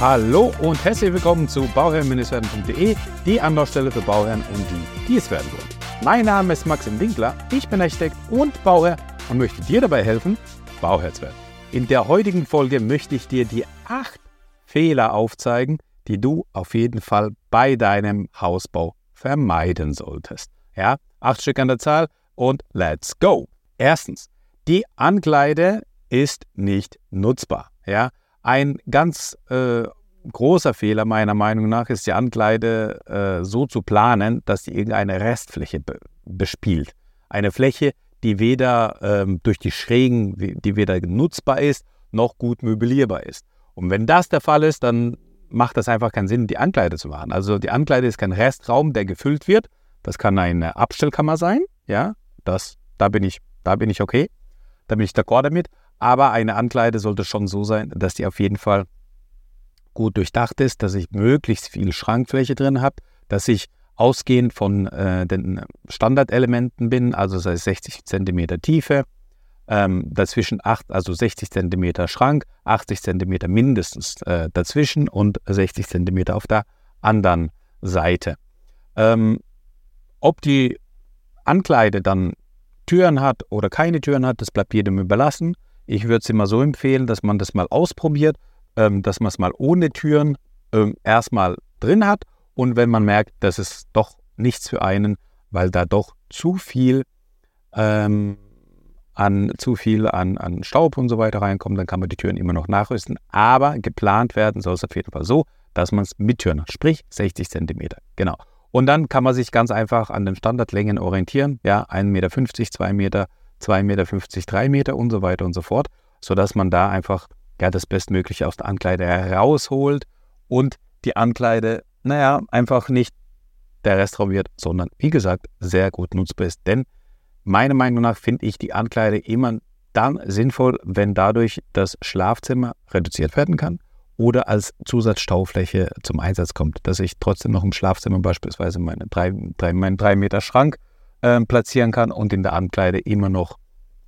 Hallo und herzlich willkommen zu bauherrn-werden.de, die Anlaufstelle für Bauherren und die, die es werden wollen. Mein Name ist Maxim Winkler, ich bin Architekt und Bauherr und möchte dir dabei helfen, Bauherr zu werden. In der heutigen Folge möchte ich dir die acht Fehler aufzeigen, die du auf jeden Fall bei deinem Hausbau vermeiden solltest. Ja, acht Stück an der Zahl und let's go. Erstens, die Ankleide ist nicht nutzbar. Ja, ein ganz äh, großer Fehler meiner Meinung nach ist, die Ankleide äh, so zu planen, dass sie irgendeine Restfläche be bespielt. Eine Fläche, die weder ähm, durch die Schrägen, die weder nutzbar ist, noch gut möblierbar ist. Und wenn das der Fall ist, dann macht das einfach keinen Sinn, die Ankleide zu machen. Also die Ankleide ist kein Restraum, der gefüllt wird. Das kann eine Abstellkammer sein, ja, das, da bin ich, da bin ich okay, da bin ich d'accord damit. Aber eine Ankleide sollte schon so sein, dass die auf jeden Fall gut durchdacht ist, dass ich möglichst viel Schrankfläche drin habe, dass ich ausgehend von äh, den Standardelementen bin, also sei es 60 cm Tiefe, ähm, dazwischen 8, also 60 cm Schrank, 80 cm mindestens äh, dazwischen und 60 cm auf der anderen Seite. Ähm, ob die Ankleide dann Türen hat oder keine Türen hat, das bleibt jedem überlassen. Ich würde es immer so empfehlen, dass man das mal ausprobiert, ähm, dass man es mal ohne Türen ähm, erstmal drin hat und wenn man merkt, das ist doch nichts für einen, weil da doch zu viel ähm, an zu viel an, an Staub und so weiter reinkommt, dann kann man die Türen immer noch nachrüsten. Aber geplant werden soll es auf jeden Fall so, dass man es mit Türen hat, sprich 60 cm. Genau. Und dann kann man sich ganz einfach an den Standardlängen orientieren. Ja, 1,50 Meter, 2 Meter, 2,50 Meter, 3 Meter und so weiter und so fort, sodass man da einfach ja, das Bestmögliche aus der Ankleide herausholt und die Ankleide, naja, einfach nicht der Restraum wird, sondern wie gesagt, sehr gut nutzbar ist. Denn meiner Meinung nach finde ich die Ankleide immer dann sinnvoll, wenn dadurch das Schlafzimmer reduziert werden kann oder als Zusatzstaufläche zum Einsatz kommt, dass ich trotzdem noch im Schlafzimmer beispielsweise meine drei, drei, meinen 3 Meter Schrank äh, platzieren kann und in der Ankleide immer noch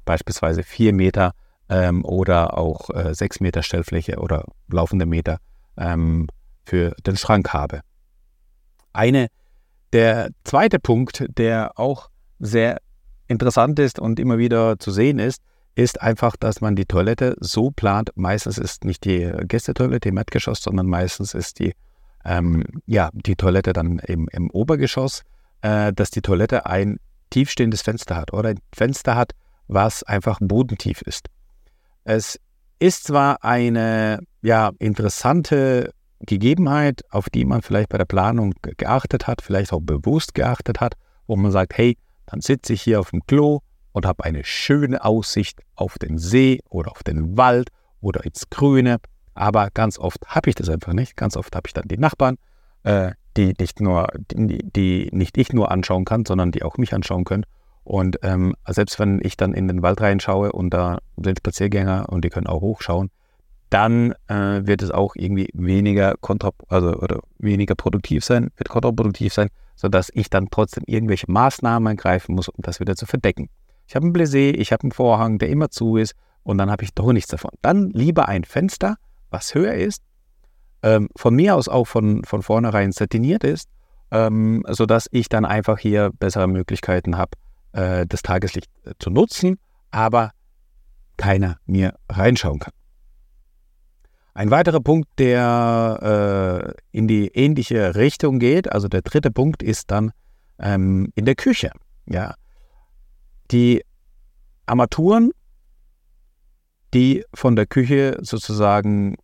beispielsweise 4 Meter ähm, oder auch äh, 6 Meter Stellfläche oder laufende Meter ähm, für den Schrank habe. Eine, der zweite Punkt, der auch sehr interessant ist und immer wieder zu sehen ist, ist einfach, dass man die Toilette so plant. Meistens ist nicht die Gästetoilette im Erdgeschoss, sondern meistens ist die, ähm, ja, die Toilette dann im, im Obergeschoss äh, dass die Toilette ein tiefstehendes Fenster hat oder ein Fenster hat, was einfach bodentief ist. Es ist zwar eine ja, interessante Gegebenheit, auf die man vielleicht bei der Planung geachtet hat, vielleicht auch bewusst geachtet hat, wo man sagt, hey, dann sitze ich hier auf dem Klo und habe eine schöne Aussicht auf den See oder auf den Wald oder ins Grüne. Aber ganz oft habe ich das einfach nicht. Ganz oft habe ich dann die Nachbarn, äh, die nicht nur, die, die, nicht ich nur anschauen kann, sondern die auch mich anschauen können. Und ähm, selbst wenn ich dann in den Wald reinschaue und da sind Spaziergänger und die können auch hochschauen, dann äh, wird es auch irgendwie weniger kontra also oder weniger produktiv sein, wird kontraproduktiv sein, sodass ich dann trotzdem irgendwelche Maßnahmen ergreifen muss, um das wieder zu verdecken. Ich habe ein Bläsé, ich habe einen Vorhang, der immer zu ist und dann habe ich doch nichts davon. Dann lieber ein Fenster, was höher ist, ähm, von mir aus auch von, von vornherein satiniert ist, ähm, sodass ich dann einfach hier bessere Möglichkeiten habe, äh, das Tageslicht äh, zu nutzen, aber keiner mir reinschauen kann. Ein weiterer Punkt, der äh, in die ähnliche Richtung geht, also der dritte Punkt, ist dann ähm, in der Küche. Ja. Die Armaturen, die von der Küche sozusagen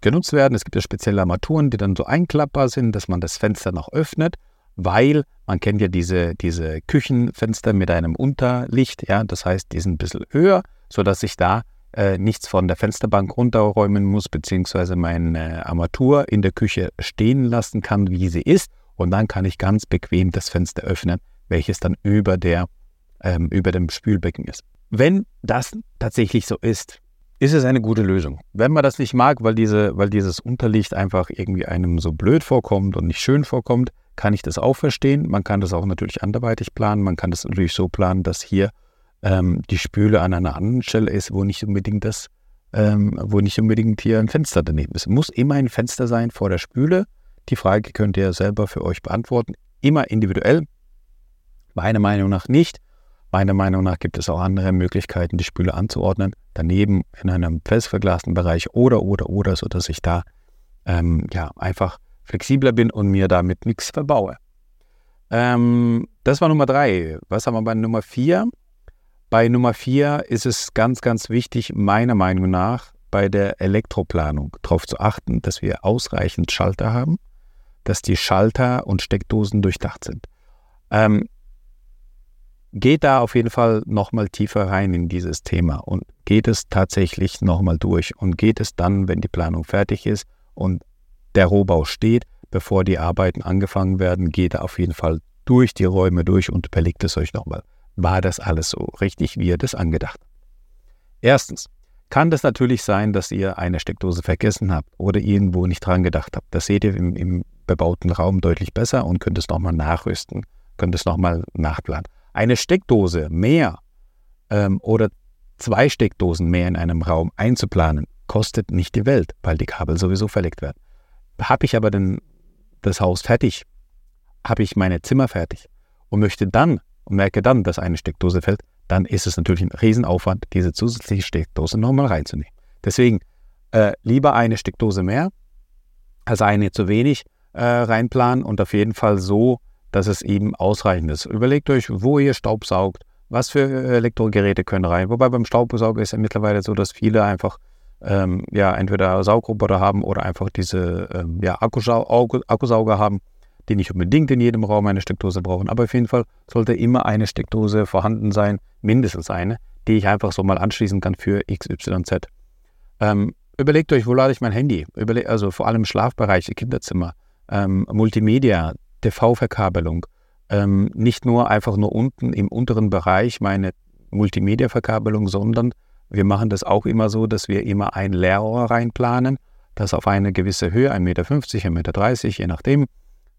genutzt werden. Es gibt ja spezielle Armaturen, die dann so einklappbar sind, dass man das Fenster noch öffnet, weil man kennt ja diese, diese Küchenfenster mit einem Unterlicht, ja, das heißt, die sind ein bisschen höher, sodass ich da äh, nichts von der Fensterbank runterräumen muss, beziehungsweise meine Armatur in der Küche stehen lassen kann, wie sie ist. Und dann kann ich ganz bequem das Fenster öffnen, welches dann über, der, ähm, über dem Spülbecken ist. Wenn das tatsächlich so ist, ist es eine gute Lösung. Wenn man das nicht mag, weil, diese, weil dieses Unterlicht einfach irgendwie einem so blöd vorkommt und nicht schön vorkommt, kann ich das auch verstehen. Man kann das auch natürlich anderweitig planen. Man kann das natürlich so planen, dass hier ähm, die Spüle an einer anderen Stelle ist, wo nicht unbedingt das ähm, wo nicht unbedingt hier ein Fenster daneben ist. Muss immer ein Fenster sein vor der Spüle. Die Frage könnt ihr selber für euch beantworten. Immer individuell. Meiner Meinung nach nicht. Meiner Meinung nach gibt es auch andere Möglichkeiten, die Spüle anzuordnen. Daneben in einem festverglasten Bereich oder, oder, oder, sodass ich da ähm, ja, einfach flexibler bin und mir damit nichts verbaue. Ähm, das war Nummer drei. Was haben wir bei Nummer vier? Bei Nummer vier ist es ganz, ganz wichtig, meiner Meinung nach, bei der Elektroplanung darauf zu achten, dass wir ausreichend Schalter haben, dass die Schalter und Steckdosen durchdacht sind. Ähm, geht da auf jeden Fall nochmal tiefer rein in dieses Thema und geht es tatsächlich nochmal durch und geht es dann, wenn die Planung fertig ist und der Rohbau steht, bevor die Arbeiten angefangen werden, geht er auf jeden Fall durch die Räume durch und überlegt es euch nochmal. War das alles so richtig, wie ihr das angedacht habt? Erstens, kann das natürlich sein, dass ihr eine Steckdose vergessen habt oder irgendwo nicht dran gedacht habt. Das seht ihr im, im bebauten Raum deutlich besser und könnt es nochmal nachrüsten, könnt es nochmal nachplanen. Eine Steckdose mehr ähm, oder zwei Steckdosen mehr in einem Raum einzuplanen, kostet nicht die Welt, weil die Kabel sowieso verlegt werden. Habe ich aber den, das Haus fertig, habe ich meine Zimmer fertig und möchte dann und merke dann, dass eine Steckdose fällt, dann ist es natürlich ein Riesenaufwand, diese zusätzliche Steckdose nochmal reinzunehmen. Deswegen äh, lieber eine Steckdose mehr als eine zu wenig äh, reinplanen und auf jeden Fall so, dass es eben ausreichend ist. Überlegt euch, wo ihr Staubsaugt, was für Elektrogeräte können rein. Wobei beim Staubsauger ist ja mittlerweile so, dass viele einfach ähm, ja entweder Saugroboter haben oder einfach diese ähm, ja, Akkusauger haben, die nicht unbedingt in jedem Raum eine Steckdose brauchen. Aber auf jeden Fall sollte immer eine Steckdose vorhanden sein, mindestens eine, die ich einfach so mal anschließen kann für XYZ. Ähm, überlegt euch, wo lade ich mein Handy? Überle also vor allem Schlafbereich, Kinderzimmer, ähm, Multimedia, TV-Verkabelung. Ähm, nicht nur einfach nur unten im unteren Bereich meine Multimedia-Verkabelung, sondern wir machen das auch immer so, dass wir immer ein Leerrohr reinplanen, das auf eine gewisse Höhe, 1,50 Meter, 1,30 Meter, je nachdem,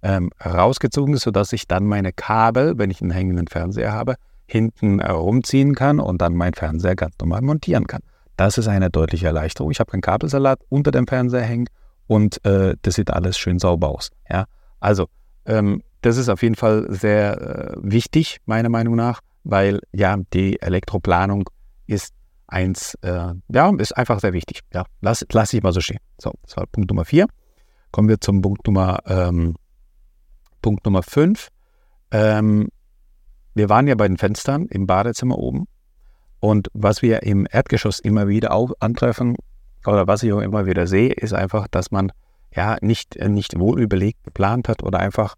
ähm, rausgezogen ist, sodass ich dann meine Kabel, wenn ich einen hängenden Fernseher habe, hinten herumziehen kann und dann meinen Fernseher ganz normal montieren kann. Das ist eine deutliche Erleichterung. Ich habe einen Kabelsalat unter dem Fernseher hängen und äh, das sieht alles schön sauber aus. Ja? Also, ähm, das ist auf jeden Fall sehr äh, wichtig, meiner Meinung nach, weil ja, die Elektroplanung ist eins, äh, ja, ist einfach sehr wichtig. Ja, lass, lass ich mal so stehen. So, das war Punkt Nummer vier. Kommen wir zum Punkt Nummer, ähm, Punkt Nummer fünf. Ähm, wir waren ja bei den Fenstern im Badezimmer oben. Und was wir im Erdgeschoss immer wieder auch antreffen, oder was ich auch immer wieder sehe, ist einfach, dass man ja nicht, nicht wohl überlegt geplant hat oder einfach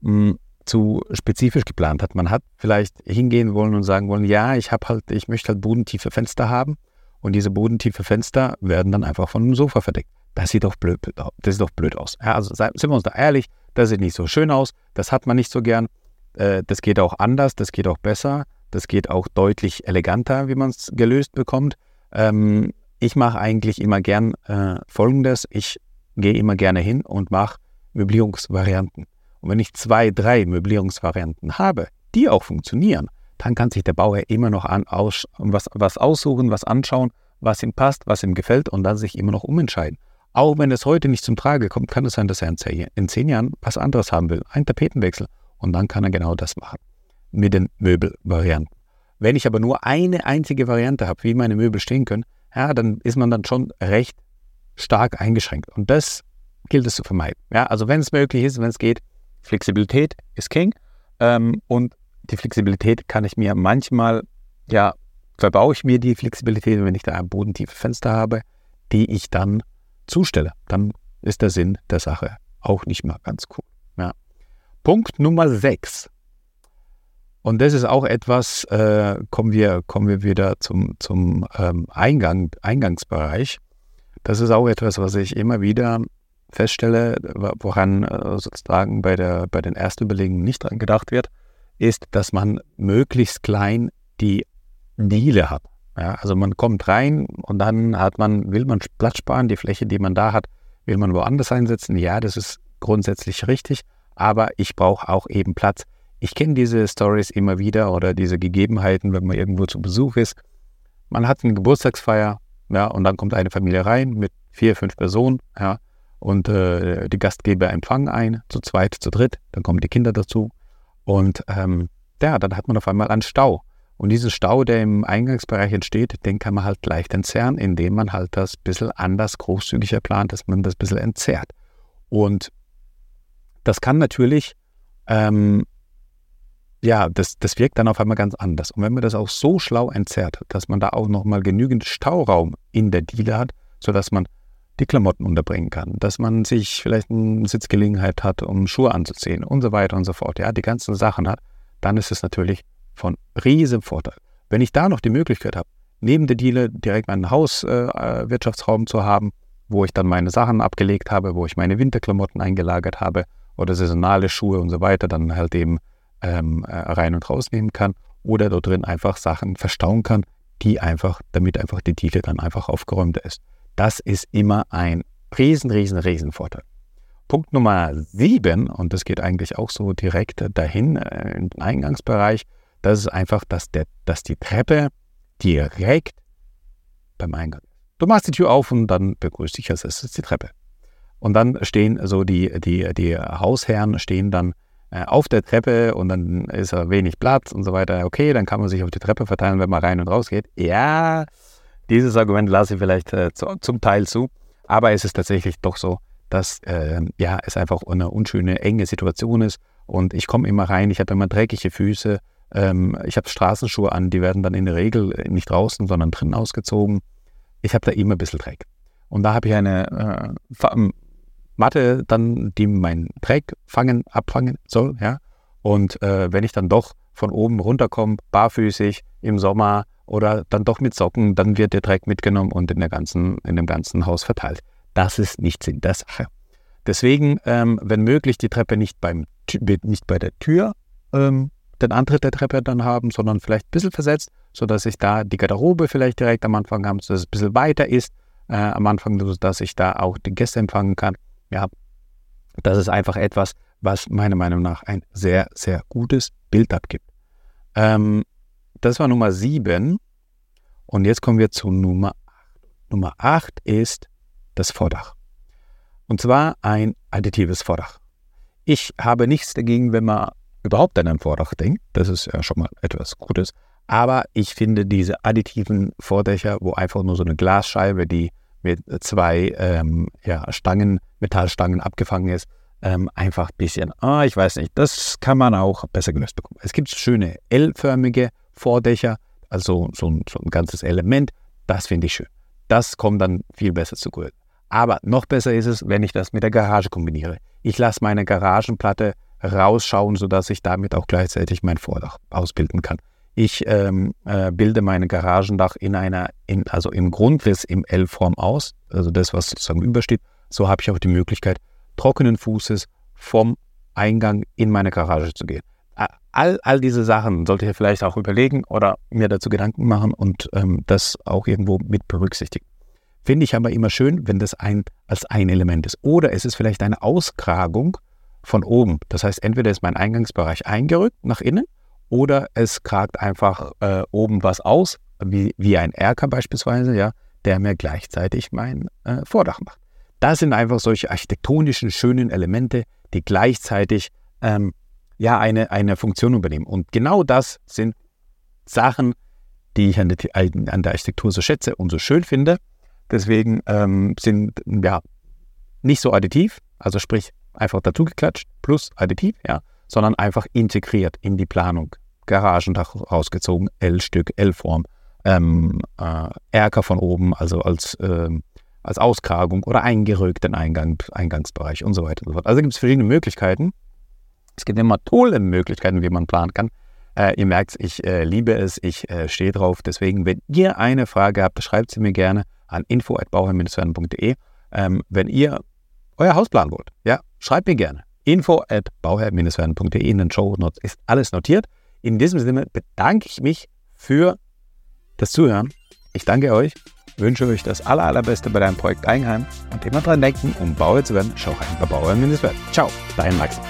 mh, hm, zu spezifisch geplant hat. Man hat vielleicht hingehen wollen und sagen wollen, ja, ich habe halt, ich möchte halt bodentiefe Fenster haben und diese bodentiefe Fenster werden dann einfach von einem Sofa verdeckt. Das sieht doch blöd, das sieht doch blöd aus. Ja, also sind wir uns da ehrlich, das sieht nicht so schön aus, das hat man nicht so gern. Äh, das geht auch anders, das geht auch besser, das geht auch deutlich eleganter, wie man es gelöst bekommt. Ähm, ich mache eigentlich immer gern äh, Folgendes, ich gehe immer gerne hin und mache Möblierungsvarianten. Und wenn ich zwei, drei Möblierungsvarianten habe, die auch funktionieren, dann kann sich der Bauherr immer noch an, aus, was, was aussuchen, was anschauen, was ihm passt, was ihm gefällt und dann sich immer noch umentscheiden. Auch wenn es heute nicht zum Trage kommt, kann es sein, dass er in zehn Jahren was anderes haben will, einen Tapetenwechsel. Und dann kann er genau das machen mit den Möbelvarianten. Wenn ich aber nur eine einzige Variante habe, wie meine Möbel stehen können, ja, dann ist man dann schon recht stark eingeschränkt. Und das gilt es zu vermeiden. Ja, also wenn es möglich ist, wenn es geht, Flexibilität ist King. Ähm, und die Flexibilität kann ich mir manchmal, ja, verbaue ich mir die Flexibilität, wenn ich da ein bodentiefe Fenster habe, die ich dann zustelle. Dann ist der Sinn der Sache auch nicht mal ganz cool. Ja. Punkt Nummer 6. Und das ist auch etwas, äh, kommen, wir, kommen wir wieder zum, zum ähm, Eingang, Eingangsbereich. Das ist auch etwas, was ich immer wieder feststelle, woran äh, sozusagen bei, der, bei den Erstüberlegungen nicht dran gedacht wird, ist, dass man möglichst klein die Diele hat. Ja, also man kommt rein und dann hat man, will man Platz sparen, die Fläche, die man da hat, will man woanders einsetzen. Ja, das ist grundsätzlich richtig, aber ich brauche auch eben Platz. Ich kenne diese Stories immer wieder oder diese Gegebenheiten, wenn man irgendwo zu Besuch ist. Man hat eine Geburtstagsfeier, ja, und dann kommt eine Familie rein mit vier, fünf Personen, ja, und äh, die Gastgeber empfangen ein, zu zweit, zu dritt, dann kommen die Kinder dazu und ähm, ja, dann hat man auf einmal einen Stau. Und diesen Stau, der im Eingangsbereich entsteht, den kann man halt leicht entzerren, indem man halt das ein bisschen anders, großzügiger plant, dass man das ein bisschen entzerrt. Und das kann natürlich, ähm, ja, das, das wirkt dann auf einmal ganz anders. Und wenn man das auch so schlau entzerrt, dass man da auch nochmal genügend Stauraum in der Diele hat, sodass man die Klamotten unterbringen kann, dass man sich vielleicht eine Sitzgelegenheit hat, um Schuhe anzuziehen und so weiter und so fort, ja, die ganzen Sachen hat, dann ist es natürlich von riesem Vorteil. Wenn ich da noch die Möglichkeit habe, neben der Diele direkt meinen Hauswirtschaftsraum äh, zu haben, wo ich dann meine Sachen abgelegt habe, wo ich meine Winterklamotten eingelagert habe oder saisonale Schuhe und so weiter, dann halt eben ähm, äh, rein und rausnehmen kann oder dort drin einfach Sachen verstauen kann, die einfach, damit einfach die Diele dann einfach aufgeräumter ist. Das ist immer ein riesen, riesen, riesen Vorteil. Punkt Nummer sieben, und das geht eigentlich auch so direkt dahin äh, im Eingangsbereich, das ist einfach, dass, der, dass die Treppe direkt beim Eingang ist. Du machst die Tür auf und dann begrüßt dich, es ist die Treppe. Und dann stehen so die, die, die Hausherren stehen dann auf der Treppe und dann ist er wenig Platz und so weiter. Okay, dann kann man sich auf die Treppe verteilen, wenn man rein und raus geht. Ja, dieses Argument lasse ich vielleicht äh, zu, zum Teil zu, aber es ist tatsächlich doch so, dass äh, ja, es einfach eine unschöne, enge Situation ist und ich komme immer rein, ich habe immer dreckige Füße, ähm, ich habe Straßenschuhe an, die werden dann in der Regel nicht draußen, sondern drinnen ausgezogen. Ich habe da immer ein bisschen Dreck. Und da habe ich eine äh, Matte dann, die meinen Dreck fangen, abfangen soll, ja. Und äh, wenn ich dann doch von oben runterkomme, barfüßig im Sommer, oder dann doch mit Socken, dann wird der Dreck mitgenommen und in, der ganzen, in dem ganzen Haus verteilt. Das ist nicht Sinn der Sache. Deswegen, ähm, wenn möglich, die Treppe nicht, beim, nicht bei der Tür ähm, den Antritt der Treppe dann haben, sondern vielleicht ein bisschen versetzt, sodass ich da die Garderobe vielleicht direkt am Anfang habe, sodass es ein bisschen weiter ist äh, am Anfang, sodass ich da auch die Gäste empfangen kann. Ja, das ist einfach etwas, was meiner Meinung nach ein sehr, sehr gutes Bild abgibt. Ähm, das war Nummer 7. Und jetzt kommen wir zu Nummer 8. Nummer 8 ist das Vordach. Und zwar ein additives Vordach. Ich habe nichts dagegen, wenn man überhaupt an ein Vordach denkt. Das ist ja schon mal etwas Gutes. Aber ich finde diese additiven Vordächer, wo einfach nur so eine Glasscheibe, die mit zwei ähm, ja, Stangen, Metallstangen abgefangen ist, ähm, einfach ein bisschen, ah, ich weiß nicht, das kann man auch besser gelöst bekommen. Es gibt schöne L-förmige Vordächer, also so ein, so ein ganzes Element, das finde ich schön. Das kommt dann viel besser zu Größe. Aber noch besser ist es, wenn ich das mit der Garage kombiniere. Ich lasse meine Garagenplatte rausschauen, sodass ich damit auch gleichzeitig mein Vordach ausbilden kann. Ich ähm, äh, bilde mein Garagendach in einer, in, also im Grundriss im L-Form aus, also das, was sozusagen übersteht. So habe ich auch die Möglichkeit, trockenen Fußes vom Eingang in meine Garage zu gehen all, all diese Sachen sollte ich vielleicht auch überlegen oder mir dazu Gedanken machen und ähm, das auch irgendwo mit berücksichtigen. Finde ich aber immer schön, wenn das ein, als ein Element ist. Oder es ist vielleicht eine Auskragung von oben. Das heißt, entweder ist mein Eingangsbereich eingerückt nach innen oder es kragt einfach äh, oben was aus, wie, wie ein Erker beispielsweise, ja, der mir gleichzeitig mein äh, Vordach macht. Das sind einfach solche architektonischen, schönen Elemente, die gleichzeitig ähm, ja eine, eine Funktion übernehmen. Und genau das sind Sachen, die ich an der, an der Architektur so schätze und so schön finde. Deswegen ähm, sind ja nicht so additiv, also sprich einfach dazu geklatscht plus additiv, ja, sondern einfach integriert in die Planung. Garagendach rausgezogen, L-Stück, L-Form, ähm, äh, Erker von oben, also als, ähm, als Auskragung oder eingerückt den Eingang, Eingangsbereich und so weiter und so fort. Also gibt es verschiedene Möglichkeiten. Es gibt immer tolle Möglichkeiten, wie man planen kann. Äh, ihr merkt, ich äh, liebe es, ich äh, stehe drauf. Deswegen, wenn ihr eine Frage habt, schreibt sie mir gerne an info.bauherr-werden.de. Ähm, wenn ihr euer Haus planen wollt, ja, schreibt mir gerne. info.bauherr-werden.de in den Show Notes ist alles notiert. In diesem Sinne bedanke ich mich für das Zuhören. Ich danke euch, wünsche euch das aller, allerbeste bei deinem Projekt Eigenheim und immer dran denken, um Bauherr zu werden, schau rein bei Bauherr-werden. Ciao, dein Max.